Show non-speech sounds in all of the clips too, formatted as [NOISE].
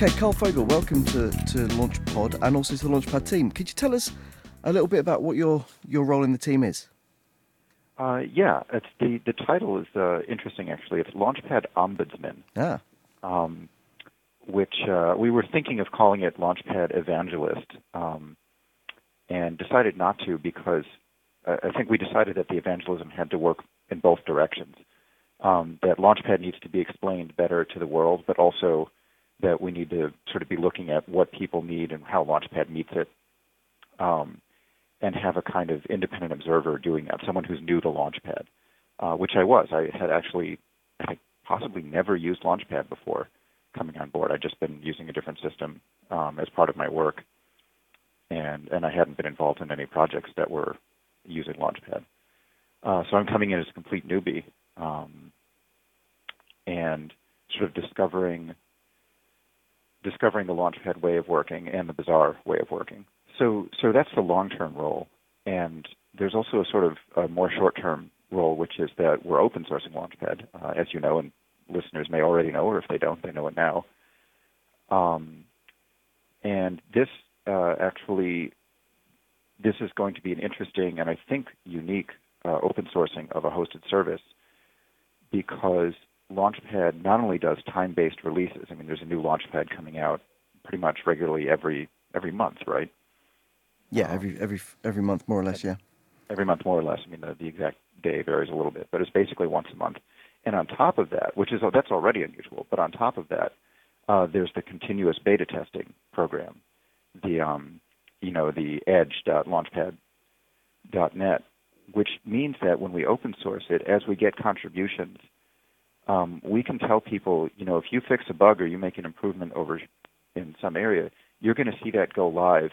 Okay, Karl Fogel, welcome to, to LaunchPod and also to the Launchpad team. Could you tell us a little bit about what your, your role in the team is? Uh, yeah, it's the the title is uh, interesting actually. It's Launchpad Ombudsman. Ah. Um, which uh, we were thinking of calling it Launchpad Evangelist, um, and decided not to because uh, I think we decided that the evangelism had to work in both directions. Um, that Launchpad needs to be explained better to the world, but also that we need to sort of be looking at what people need and how Launchpad meets it. Um, and have a kind of independent observer doing that, someone who's new to Launchpad, uh, which I was. I had actually, I possibly never used Launchpad before coming on board. I'd just been using a different system um, as part of my work, and and I hadn't been involved in any projects that were using Launchpad. Uh, so I'm coming in as a complete newbie, um, and sort of discovering discovering the Launchpad way of working and the Bazaar way of working. So, so that's the long-term role, and there's also a sort of a more short-term role, which is that we're open sourcing Launchpad, uh, as you know, and listeners may already know, or if they don't, they know it now. Um, and this uh, actually, this is going to be an interesting and I think unique uh, open sourcing of a hosted service because Launchpad not only does time-based releases. I mean, there's a new Launchpad coming out pretty much regularly every every month, right? Yeah, every every every month, more or less. Yeah. Every month, more or less. I mean, the, the exact day varies a little bit, but it's basically once a month. And on top of that, which is that's already unusual, but on top of that, uh, there's the continuous beta testing program, the um, you know the Edge.launchpad.net, which means that when we open source it, as we get contributions, um, we can tell people, you know, if you fix a bug or you make an improvement over in some area, you're going to see that go live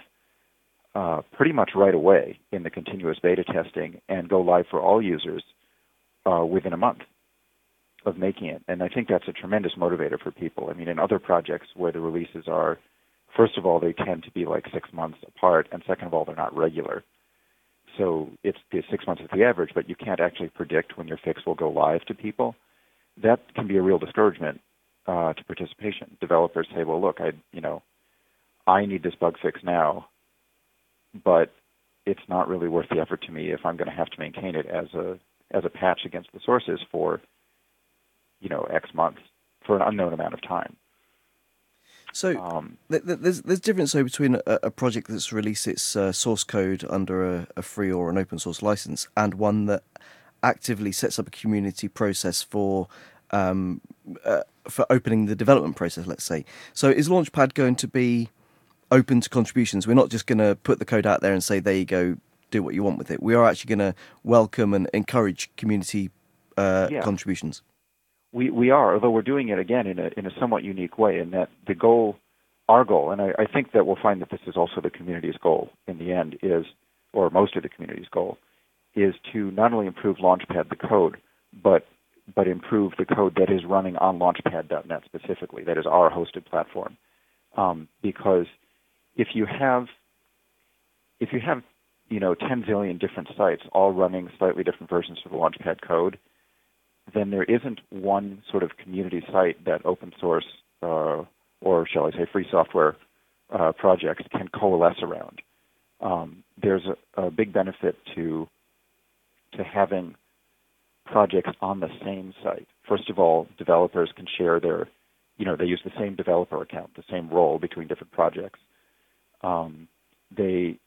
uh, pretty much right away in the continuous beta testing and go live for all users uh, within a month of making it. And I think that's a tremendous motivator for people. I mean, in other projects where the releases are, first of all, they tend to be like six months apart, and second of all, they're not regular. So it's six months is the average, but you can't actually predict when your fix will go live to people. That can be a real discouragement uh, to participation. Developers say, "Well, look, I, you know, I need this bug fix now but it's not really worth the effort to me if I'm going to have to maintain it as a as a patch against the sources for you know X months for an unknown amount of time. So um, there's there's difference though between a, a, project that's released its uh, source code under a, a, free or an open source license and one that actively sets up a community process for um, uh, for opening the development process. Let's say. So is Launchpad going to be open to contributions. We're not just going to put the code out there and say, there you go, do what you want with it. We are actually going to welcome and encourage community uh, yeah. contributions. We, we are, although we're doing it again in a, in a somewhat unique way, in that the goal, our goal, and I, I think that we'll find that this is also the community's goal in the end, is, or most of the community's goal, is to not only improve Launchpad the code, but but improve the code that is running on Launchpad.net specifically. That is our hosted platform, um, because if you have if you have you know 10 zillion different sites all running slightly different versions of the Launchpad code, then there isn't one sort of community site that open source uh, or shall I say free software uh, projects can coalesce around. Um, there's a, a, big benefit to to having projects on the same site. First of all, developers can share their, you know, they use the same developer account, the same role between different projects um, they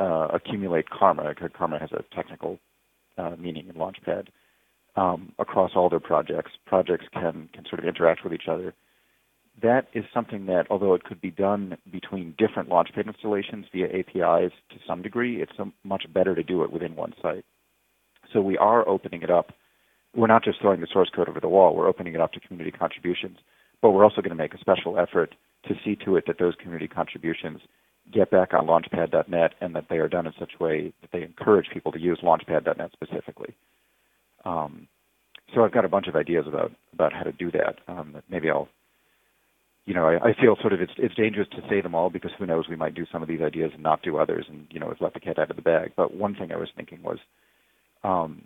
uh, accumulate karma. Because karma has a technical uh, meaning in Launchpad. Um, across all their projects, projects can can sort of interact with each other. That is something that, although it could be done between different Launchpad installations via APIs to some degree, it's much better to do it within one site. So we are opening it up. We're not just throwing the source code over the wall. We're opening it up to community contributions, but we're also going to make a special effort to see to it that those community contributions get back on launchpad.net and that they are done in such a way that they encourage people to use launchpad.net specifically. Um, so I've got a bunch of ideas about about how to do that. Um, maybe I'll, you know, I, I feel sort of it's it's dangerous to say them all because who knows we might do some of these ideas and not do others, and you know, let the cat out of the bag. But one thing I was thinking was, um,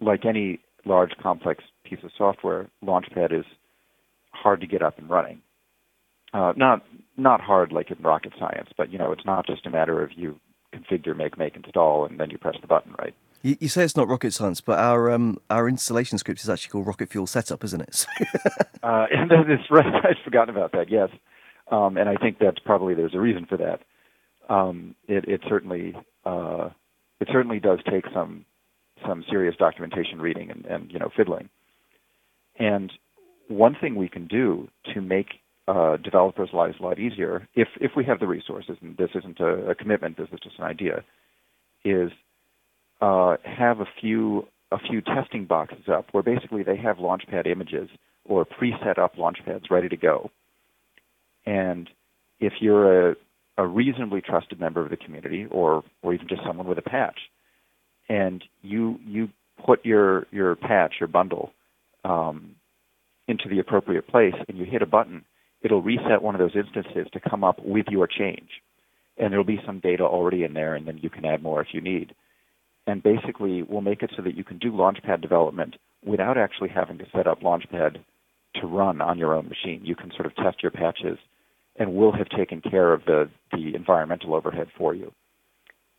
like any large complex piece of software, Launchpad is hard to get up and running. uh, not not hard like in rocket science, but you know, it's not just a matter of you configure, make, make, install, and then you press the button, right? You, you say it's not rocket science, but our um, our installation script is actually called Rocket Fuel Setup, isn't it? [LAUGHS] uh, [LAUGHS] and that's right. [LAUGHS] I'd forgotten about that. Yes, um, and I think that's probably there's a reason for that. Um, it, it certainly uh, it certainly does take some some serious documentation reading and, and you know fiddling. And one thing we can do to make uh, developers' lives a lot easier, if if we have the resources, and this isn't a, a commitment, this is just an idea, is uh, have a few a few testing boxes up where basically they have Launchpad images or preset up Launchpads ready to go. And if you're a, a reasonably trusted member of the community, or or even just someone with a patch, and you you put your your patch, your bundle, um, into the appropriate place, and you hit a button, it'll reset one of those instances to come up with your change. And there'll be some data already in there, and then you can add more if you need. And basically, we'll make it so that you can do Launchpad development without actually having to set up Launchpad to run on your own machine. You can sort of test your patches, and we'll have taken care of the, the environmental overhead for you.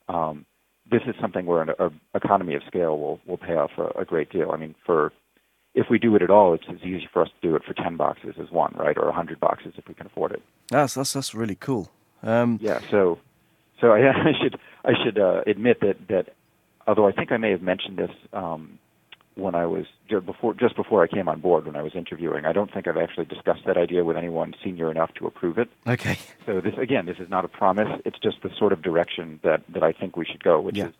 Um, this is something where an a economy of scale will, will pay off a, a great deal. I mean, for if we do it at all, it's as easy for us to do it for ten boxes as one, right, or hundred boxes if we can afford it. That's that's that's really cool. Um, yeah. So, so I, [LAUGHS] I should I should uh, admit that that although I think I may have mentioned this um, when I was just before just before I came on board when I was interviewing, I don't think I've actually discussed that idea with anyone senior enough to approve it. Okay. So this again, this is not a promise. It's just the sort of direction that that I think we should go, which yeah. is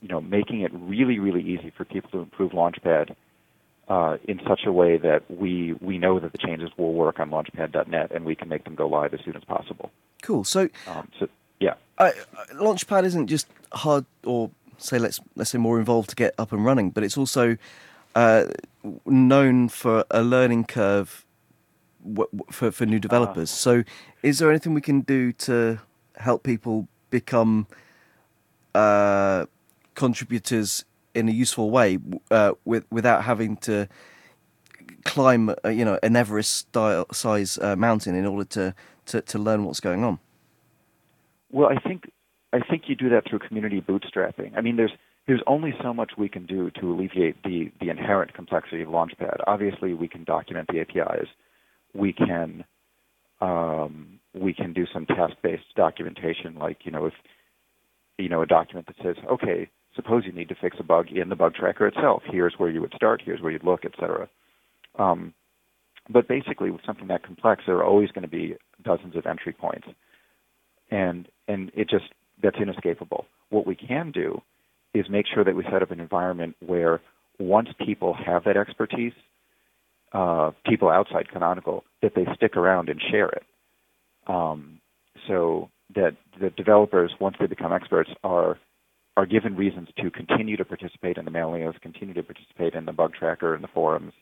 you know making it really really easy for people to improve Launchpad uh, in such a way that we we know that the changes will work on Launchpad.net and we can make them go live as soon as possible. Cool. So, um, so yeah, uh, Launchpad isn't just hard or say let's let's say more involved to get up and running, but it's also uh, known for a learning curve for for new developers. Uh, so, is there anything we can do to help people become uh, contributors in a useful way uh, with, without having to climb, uh, you know, an Everest style size uh, mountain in order to, to, to learn what's going on? Well, I think I think you do that through community bootstrapping. I mean, there's there's only so much we can do to alleviate the the inherent complexity of Launchpad. Obviously, we can document the APIs. We can um, we can do some task-based documentation, like you know, if you know a document that says, okay, suppose you need to fix a bug in the bug tracker itself. Here's where you would start. Here's where you'd look, etc. Um, but basically, with something that complex, there are always going to be dozens of entry points, and and it just that's inescapable. What we can do is make sure that we set up an environment where once people have that expertise, uh, people outside Canonical, that they stick around and share it. Um, so that the developers, once they become experts, are are given reasons to continue to participate in the mailing lists, continue to participate in the bug tracker and the forums,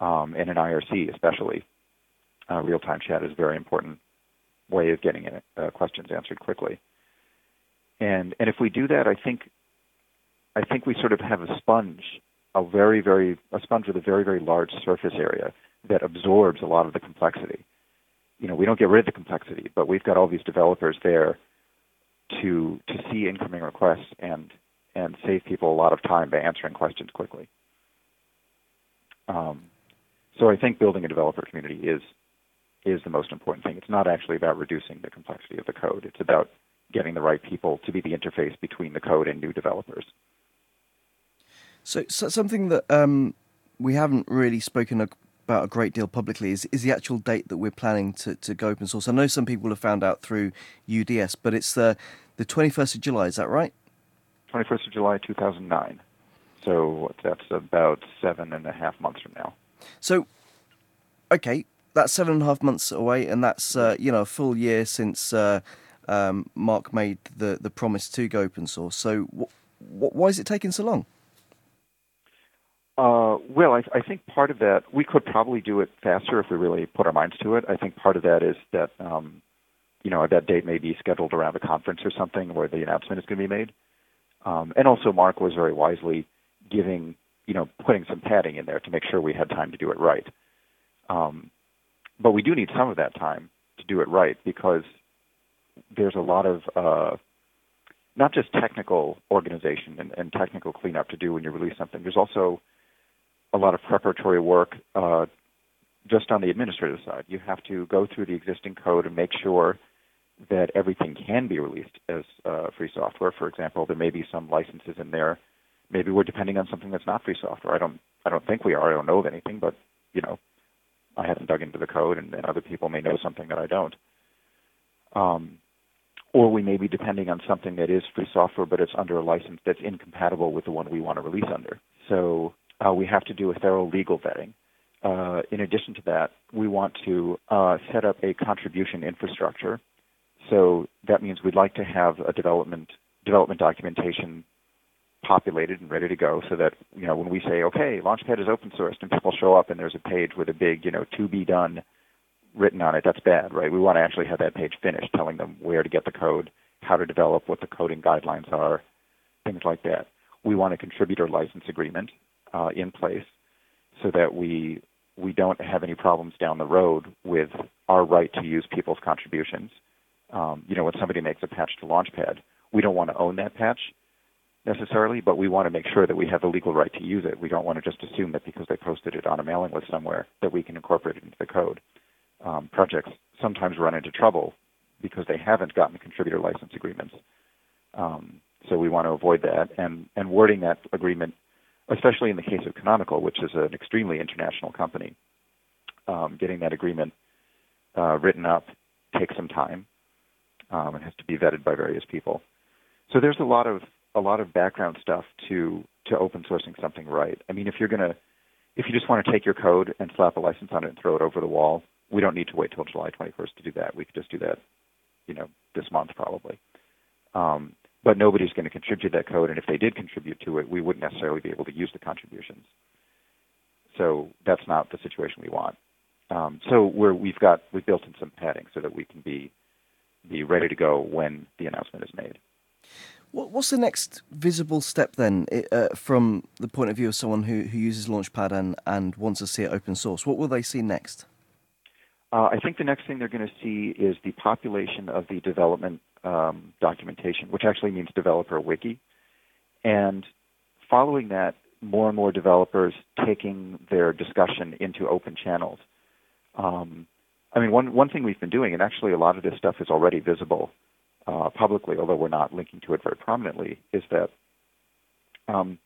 um, and in IRC especially. Uh, real-time chat is a very important way of getting uh, questions answered quickly. And and if we do that, I think I think we sort of have a sponge, a very very a sponge with a very very large surface area that absorbs a lot of the complexity. You know, we don't get rid of the complexity, but we've got all these developers there to to see incoming requests and and save people a lot of time by answering questions quickly. Um, so I think building a developer community is is the most important thing. It's not actually about reducing the complexity of the code. It's about getting the right people to be the interface between the code and new developers. So, so something that um, we haven't really spoken about a great deal publicly is, is the actual date that we're planning to, to go open source. I know some people have found out through UDS, but it's the the 21st of July. Is that right? 21st of July, 2009. So that's about seven and a half months from now. So, okay, that's seven and a half months away, and that's uh, you know a full year since uh, um, Mark made the the promise to go open source. So, wh- wh- why is it taking so long? Uh, well, I, I, think part of that we could probably do it faster if we really put our minds to it. I think part of that is that um, you know that date may be scheduled around a conference or something where the announcement is going to be made. Um, and also, Mark was very wisely giving you know putting some padding in there to make sure we had time to do it right. Um, but we do need some of that time to do it right because there's a lot of uh, not just technical organization and, and, technical cleanup to do when you release something. There's also a lot of preparatory work uh, just on the administrative side. You have to go through the existing code and make sure that everything can be released as uh, free software. For example, there may be some licenses in there. Maybe we're depending on something that's not free software. I don't. I don't think we are. I don't know of anything, but you know, I haven't dug into the code, and, and other people may know something that I don't. Um, or we may be depending on something that is free software, but it's under a license that's incompatible with the one we want to release under. So uh, we have to do a thorough legal vetting. Uh, in addition to that, we want to uh, set up a contribution infrastructure. So that means we'd like to have a development development documentation populated and ready to go, so that you know when we say, okay, Launchpad is open sourced, and people show up and there's a page with a big, you know, to be done written on it, that's bad, right? We want to actually have that page finished, telling them where to get the code, how to develop, what the coding guidelines are, things like that. We want a contributor license agreement uh, in place so that we we don't have any problems down the road with our right to use people's contributions. Um, you know, when somebody makes a patch to Launchpad, we don't want to own that patch necessarily, but we want to make sure that we have the legal right to use it. We don't want to just assume that because they posted it on a mailing list somewhere that we can incorporate it into the code um, projects sometimes run into trouble because they haven't gotten contributor license agreements. Um, so we want to avoid that, and and wording that agreement, especially in the case of Canonical, which is an extremely international company, um, getting that agreement uh, written up takes some time. Um, it has to be vetted by various people. So there's a lot of a lot of background stuff to to open sourcing something right. I mean, if you're gonna if you just want to take your code and slap a license on it and throw it over the wall, we don't need to wait till July 21st to do that. We could just do that, you know, this month probably. Um, but nobody's going to contribute that code, and if they did contribute to it, we wouldn't necessarily be able to use the contributions. So that's not the situation we want. Um, so we've got we've built in some padding so that we can be be ready to go when the announcement is made. What's the next visible step then, uh, from the point of view of someone who, who uses Launchpad and, and wants to see it open source? What will they see next? Uh, I think the next thing they're going to see is the population of the development um, documentation, which actually means developer wiki. And following that, more and more developers taking their discussion into open channels. Um, I mean, one one thing we've been doing, and actually a lot of this stuff is already visible uh, publicly, although we're not linking to it very prominently, is that um,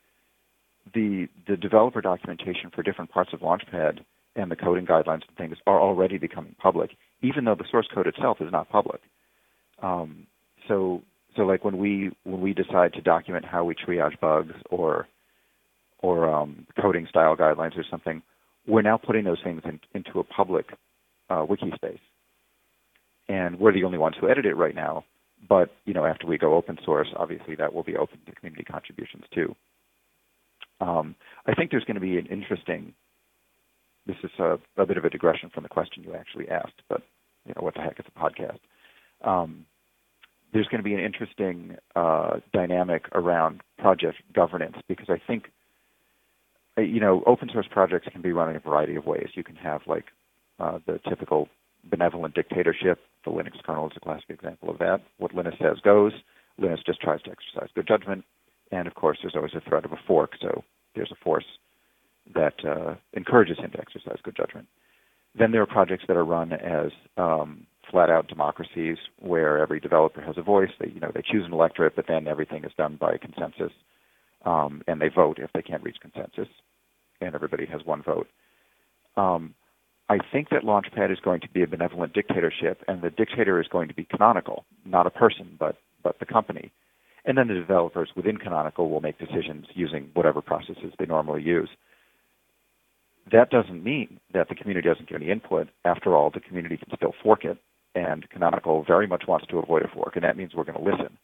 the the developer documentation for different parts of Launchpad and the coding guidelines and things are already becoming public, even though the source code itself is not public. Um, so, so like when we when we decide to document how we triage bugs or or um, coding style guidelines or something, we're now putting those things in, into a public uh, wiki space, and we're the only ones who edit it right now. But you know, after we go open source, obviously that will be open to community contributions too. Um, I think there's going to be an interesting this is a, a, bit of a digression from the question you actually asked, but you know what the heck? It's a podcast. Um, there's going to be an interesting uh, dynamic around project governance because I think uh, you know open source projects can be run in a variety of ways. You can have like uh, the typical benevolent dictatorship. The Linux kernel is a classic example of that. What Linus says goes. Linus just tries to exercise good judgment, and of course, there's always a threat of a fork. So there's a force that uh, encourages him to exercise good judgment. Then there are projects that are run as um, flat-out democracies, where every developer has a voice. They, you know, they choose an electorate, but then everything is done by consensus, um, and they vote if they can't reach consensus, and everybody has one vote. Um, I think that Launchpad is going to be a benevolent dictatorship, and the dictator is going to be canonical, not a person, but but the company. And then the developers within Canonical will make decisions using whatever processes they normally use that doesn't mean that the community doesn't give any input. After all, the community can still fork it, and Canonical very much wants to avoid a fork, and that means we're going to listen,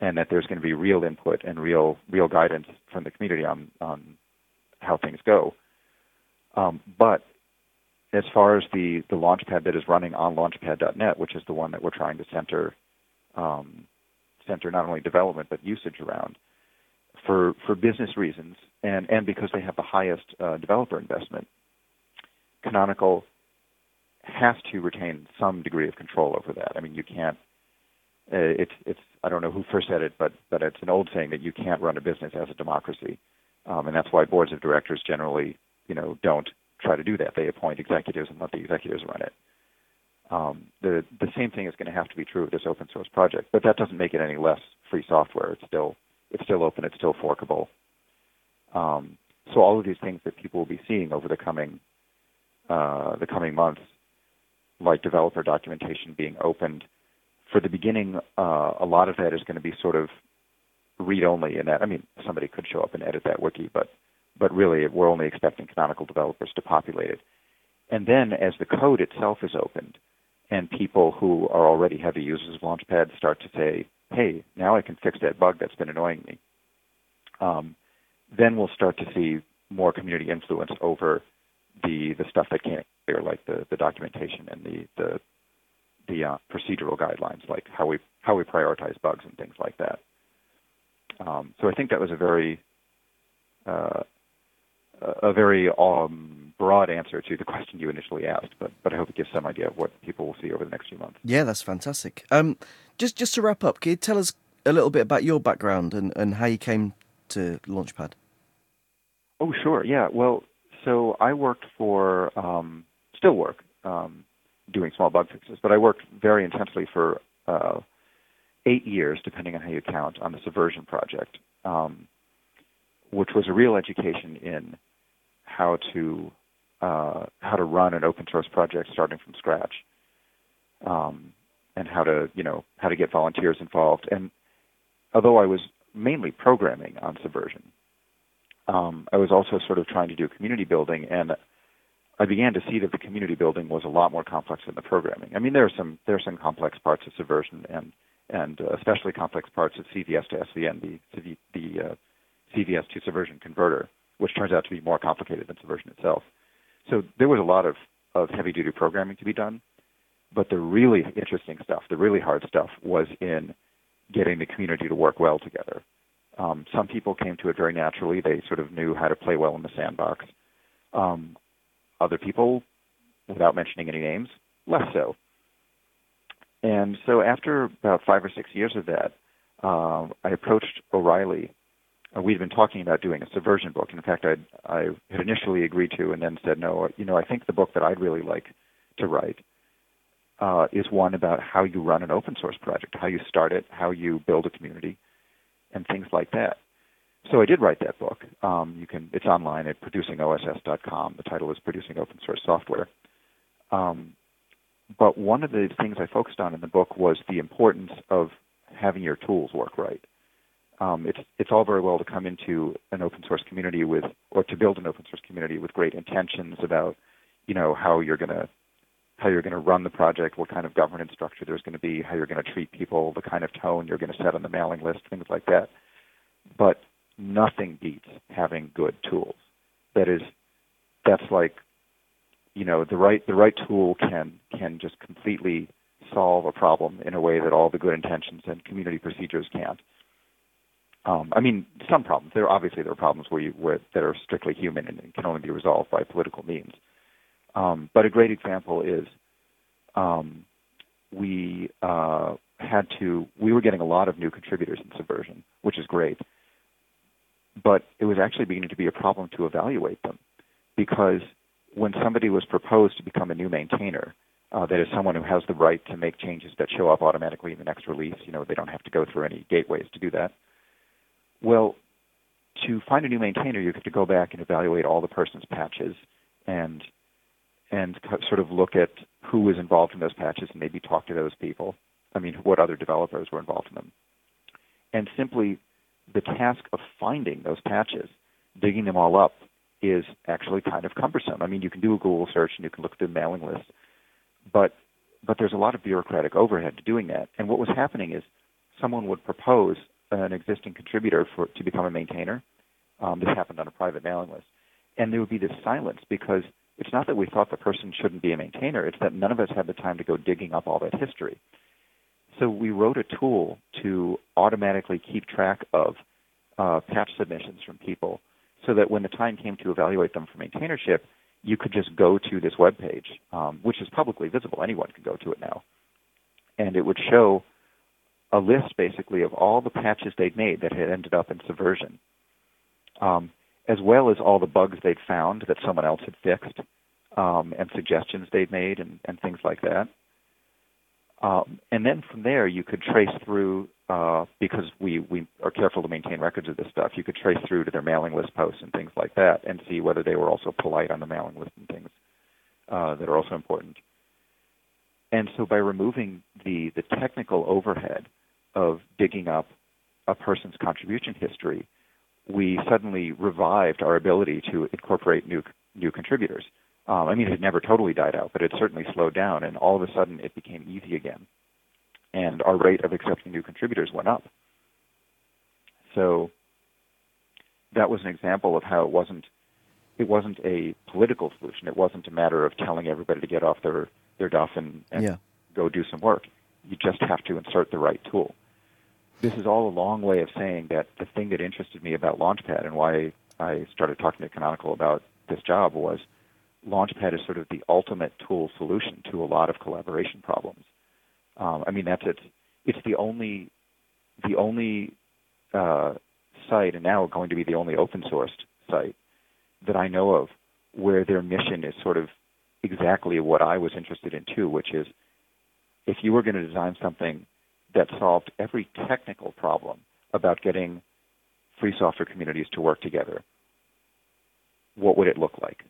and that there's going to be real input and real real guidance from the community on on how things go. Um, but as far as the the launchpad that is running on Launchpad.net, which is the one that we're trying to center um, center not only development but usage around, for for business reasons and and because they have the highest uh, developer investment, Canonical has to retain some degree of control over that. I mean, you can't. Uh, it's it's I don't know who first said it, but but it's an old saying that you can't run a business as a democracy, um, and that's why boards of directors generally, you know, don't try to do that. They appoint executives and let the executives run it. Um, the the same thing is going to have to be true of this open source project, but that doesn't make it any less free software. It's still it's still open. It's still forkable. Um, so all of these things that people will be seeing over the coming uh, the coming months, like developer documentation being opened, for the beginning, uh, a lot of that is going to be sort of read only. And that I mean, somebody could show up and edit that wiki, but but really, we're only expecting canonical developers to populate it. And then, as the code itself is opened, and people who are already heavy users of Launchpad start to say, "Hey, now I can fix that bug that's been annoying me." Um, then we'll start to see more community influence over the the stuff that can't clear, like the the documentation and the the the uh, procedural guidelines, like how we how we prioritize bugs and things like that. Um, so I think that was a very uh, a very um, broad answer to the question you initially asked, but but I hope it gives some idea of what people will see over the next few months. Yeah, that's fantastic. Um, just just to wrap up, can you tell us a little bit about your background and, and how you came to Launchpad? Oh, sure. Yeah. Well, so I worked for, um, still work, um, doing small bug fixes, but I worked very intensely for uh, eight years, depending on how you count, on the Subversion project, um, which was a real education in how to uh, how to run an open source project starting from scratch, um, and how to you know how to get volunteers involved. And although I was mainly programming on Subversion, um, I was also sort of trying to do community building, and I began to see that the community building was a lot more complex than the programming. I mean, there are some there are some complex parts of Subversion, and and uh, especially complex parts of CVS to SVN, the the uh, CVS to Subversion converter, which turns out to be more complicated than Subversion itself. So there was a lot of, of heavy duty programming to be done. But the really interesting stuff, the really hard stuff, was in getting the community to work well together. Um, some people came to it very naturally. They sort of knew how to play well in the sandbox. Um, other people, without mentioning any names, less so. And so after about five or six years of that, uh, I approached O'Reilly uh, we'd been talking about doing a subversion book. In fact, I'd, I had initially agreed to, and then said, no, you know, I think the book that I'd really like to write uh, is one about how you run an open source project, how you start it, how you build a community, and things like that. So I did write that book. Um, you can, it's online at producingoss.com. The title is Producing Open Source Software. Um, but one of the things I focused on in the book was the importance of having your tools work right um, it's it's all very well to come into an open source community with or to build an open source community with great intentions about you know how you're going to how you're going to run the project, what kind of governance structure there's going to be, how you're going to treat people, the kind of tone you're going to set on the mailing list, things like that. But nothing beats having good tools. That is, that's like, you know, the right the right tool can can just completely solve a problem in a way that all the good intentions and community procedures can't. Um, I mean, some problems. There obviously there are problems where you where that are strictly human and can only be resolved by political means. Um, but a great example is um, we uh, had to. We were getting a lot of new contributors in Subversion, which is great. But it was actually beginning to be a problem to evaluate them because when somebody was proposed to become a new maintainer, uh, that is someone who has the right to make changes that show up automatically in the next release. You know, they don't have to go through any gateways to do that. Well, to find a new maintainer, you have to go back and evaluate all the person's patches and and sort of look at who was involved in those patches and maybe talk to those people. I mean, what other developers were involved in them. And simply the task of finding those patches, digging them all up, is actually kind of cumbersome. I mean, you can do a Google search and you can look through the mailing list, but but there's a lot of bureaucratic overhead to doing that. And what was happening is someone would propose an existing contributor for to become a maintainer. Um, this happened on a private mailing list, and there would be this silence because it's not that we thought the person shouldn't be a maintainer; it's that none of us had the time to go digging up all that history. So we wrote a tool to automatically keep track of uh, patch submissions from people, so that when the time came to evaluate them for maintainership, you could just go to this web page, um, which is publicly visible. Anyone can go to it now, and it would show a list basically of all the patches they'd made that had ended up in Subversion, um, as well as all the bugs they'd found that someone else had fixed, um, and suggestions they'd made, and, and things like that. Um, and then from there, you could trace through uh, because we, we are careful to maintain records of this stuff. You could trace through to their mailing list posts and things like that, and see whether they were also polite on the mailing list and things uh, that are also important. And so, by removing the the technical overhead of digging up a person's contribution history, we suddenly revived our ability to incorporate new new contributors. Um, I mean, it had never totally died out, but it certainly slowed down, and all of a sudden it became easy again, and our rate of accepting new contributors went up. So that was an example of how it wasn't it wasn't a political solution. It wasn't a matter of telling everybody to get off their their duff and, and yeah. go do some work. You just have to insert the right tool. This is all a long way of saying that the thing that interested me about Launchpad and why I started talking to Canonical about this job was Launchpad is sort of the ultimate tool solution to a lot of collaboration problems. Um, I mean, that's it. It's the only the only uh, site, and now going to be the only open sourced site that I know of where their mission is sort of exactly what I was interested in too, which is if you were going to design something that solved every technical problem about getting free software communities to work together, what would it look like?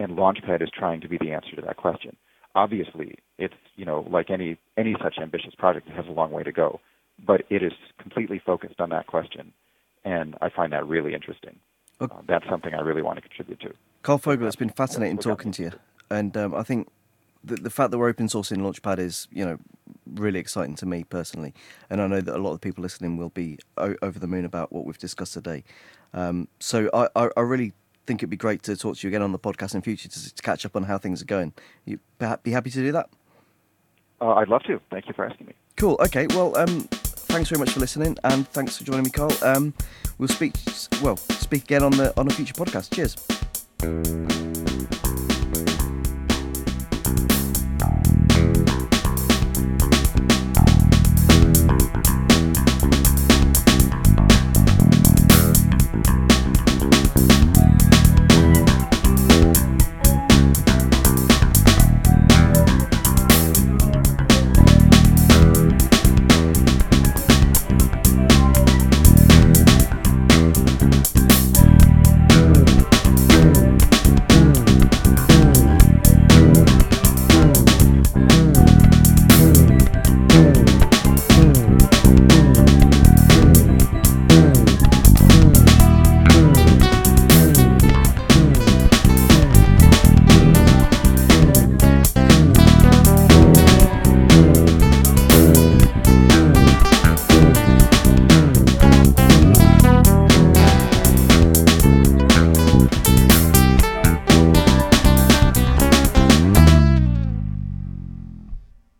and Launchpad is trying to be the answer to that question. Obviously, it's you know like any any such ambitious project, it has a long way to go, but it is completely focused on that question, and I find that really interesting. Okay. Uh, that's something I really want to contribute to. Karl Fogel, it's been fascinating talking to you, and um, I think the, the fact that we're open sourcing Launchpad is you know really exciting to me personally, and I know that a lot of people listening will be o- over the moon about what we've discussed today. Um, so I, I, I really think it'd be great to talk to you again on the podcast in future to, to catch up on how things are going. You be happy to do that? Uh, I'd love to. Thank you for asking me. Cool. Okay. Well, um, thanks very much for listening, and thanks for joining me, Karl. Um, we'll speak. Well, speak again on the on a future podcast. Cheers.